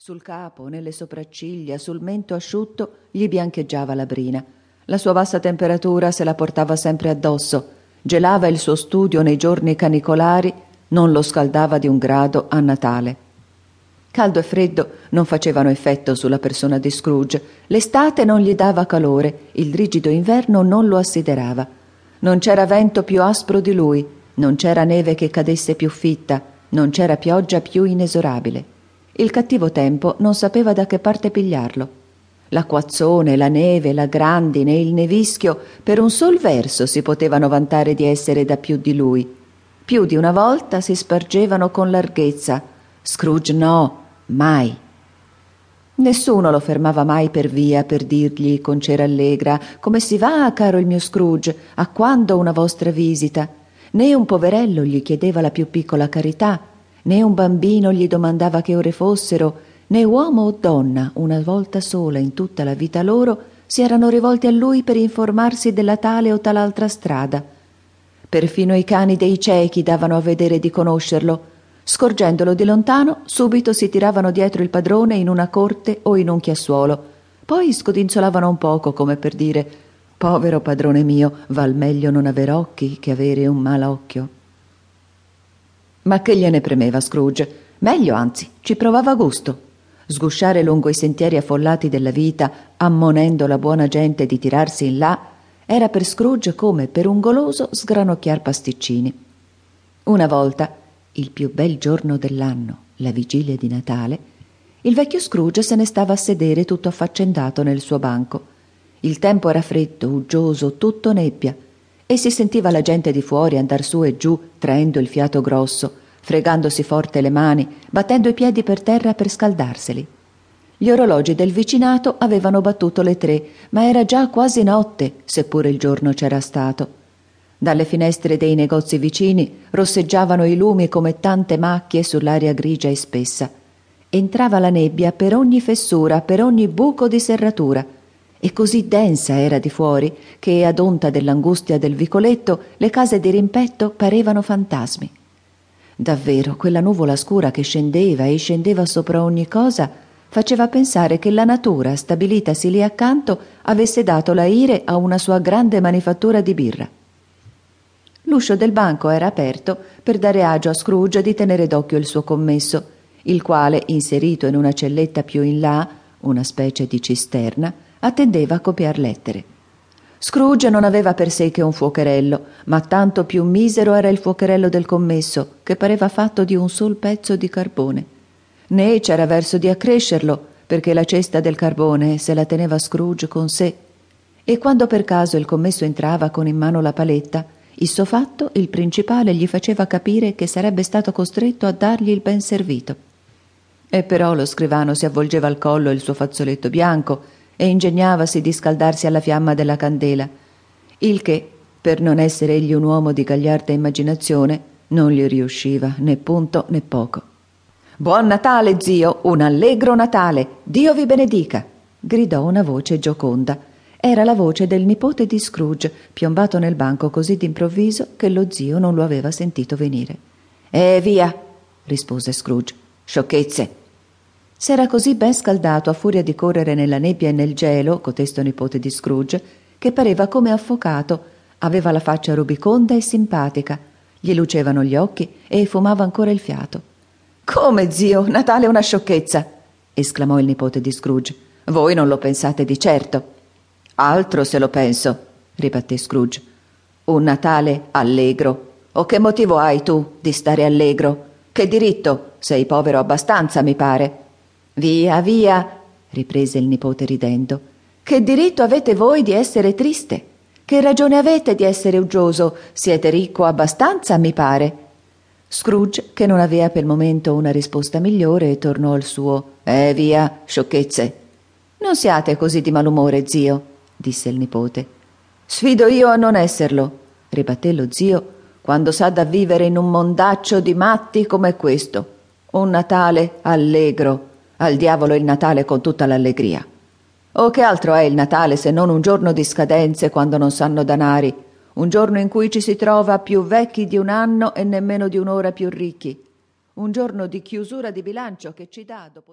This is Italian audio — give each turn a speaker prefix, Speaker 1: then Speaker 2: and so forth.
Speaker 1: Sul capo, nelle sopracciglia, sul mento asciutto gli biancheggiava la brina. La sua bassa temperatura se la portava sempre addosso, gelava il suo studio nei giorni canicolari, non lo scaldava di un grado a Natale. Caldo e freddo non facevano effetto sulla persona di Scrooge. L'estate non gli dava calore, il rigido inverno non lo assiderava. Non c'era vento più aspro di lui, non c'era neve che cadesse più fitta, non c'era pioggia più inesorabile. Il cattivo tempo non sapeva da che parte pigliarlo. L'acquazzone, la neve, la grandine, il nevischio, per un sol verso si potevano vantare di essere da più di lui. Più di una volta si spargevano con larghezza. Scrooge no, mai. Nessuno lo fermava mai per via per dirgli con cera allegra come si va, caro il mio Scrooge, a quando una vostra visita? Né un poverello gli chiedeva la più piccola carità, né un bambino gli domandava che ore fossero, né uomo o donna, una volta sola in tutta la vita loro, si erano rivolti a lui per informarsi della tale o tal'altra strada. Perfino i cani dei ciechi davano a vedere di conoscerlo. Scorgendolo di lontano, subito si tiravano dietro il padrone in una corte o in un chiassuolo. Poi scodinzolavano un poco, come per dire Povero padrone mio, val meglio non aver occhi che avere un malocchio. Ma che gliene premeva Scrooge? Meglio, anzi, ci provava gusto. Sgusciare lungo i sentieri affollati della vita, ammonendo la buona gente di tirarsi in là, era per Scrooge come per un goloso sgranocchiar pasticcini. Una volta, il più bel giorno dell'anno, la vigilia di Natale, il vecchio Scrooge se ne stava a sedere tutto affaccendato nel suo banco. Il tempo era freddo, uggioso, tutto nebbia, e si sentiva la gente di fuori andar su e giù traendo il fiato grosso, fregandosi forte le mani, battendo i piedi per terra per scaldarseli. Gli orologi del vicinato avevano battuto le tre, ma era già quasi notte, seppure il giorno c'era stato. Dalle finestre dei negozi vicini rosseggiavano i lumi come tante macchie sull'aria grigia e spessa. Entrava la nebbia per ogni fessura, per ogni buco di serratura, e così densa era di fuori che, ad onta dell'angustia del vicoletto, le case di rimpetto parevano fantasmi. Davvero, quella nuvola scura che scendeva e scendeva sopra ogni cosa faceva pensare che la natura, stabilitasi lì accanto, avesse dato la ire a una sua grande manifattura di birra. L'uscio del banco era aperto per dare agio a Scrooge di tenere d'occhio il suo commesso, il quale, inserito in una celletta più in là, una specie di cisterna, attendeva a copiar lettere. Scrooge non aveva per sé che un fuocherello, ma tanto più misero era il fuocherello del commesso, che pareva fatto di un sol pezzo di carbone. Né c'era verso di accrescerlo, perché la cesta del carbone se la teneva Scrooge con sé. E quando per caso il commesso entrava con in mano la paletta, il suo fatto, il principale, gli faceva capire che sarebbe stato costretto a dargli il ben servito. E però lo scrivano si avvolgeva al collo il suo fazzoletto bianco, e ingegnavasi di scaldarsi alla fiamma della candela, il che, per non essere egli un uomo di gagliarda immaginazione, non gli riusciva né punto né poco. Buon Natale, zio, un allegro Natale, Dio vi benedica, gridò una voce gioconda. Era la voce del nipote di Scrooge, piombato nel banco così d'improvviso che lo zio non lo aveva sentito venire. Eh, via, rispose Scrooge. Sciocchezze, S'era così ben scaldato a furia di correre nella nebbia e nel gelo, cotesto nipote di Scrooge, che pareva come affocato, aveva la faccia rubiconda e simpatica, gli lucevano gli occhi e fumava ancora il fiato. Come, zio, Natale è una sciocchezza! esclamò il nipote di Scrooge. Voi non lo pensate di certo. Altro se lo penso, ribatté Scrooge. Un Natale allegro. O che motivo hai tu di stare allegro? Che diritto? Sei povero abbastanza, mi pare. Via, via, riprese il nipote ridendo. Che diritto avete voi di essere triste? Che ragione avete di essere uggioso? Siete ricco abbastanza, mi pare. Scrooge, che non aveva per il momento una risposta migliore, tornò al suo Eh via, sciocchezze. Non siate così di malumore, zio, disse il nipote. Sfido io a non esserlo, ribatté lo zio, quando sa da vivere in un mondaccio di matti come questo. Un Natale allegro al diavolo il Natale con tutta l'allegria. O che altro è il Natale se non un giorno di scadenze quando non sanno danari, un giorno in cui ci si trova più vecchi di un anno e nemmeno di un'ora più ricchi, un giorno di chiusura di bilancio che ci dà dopo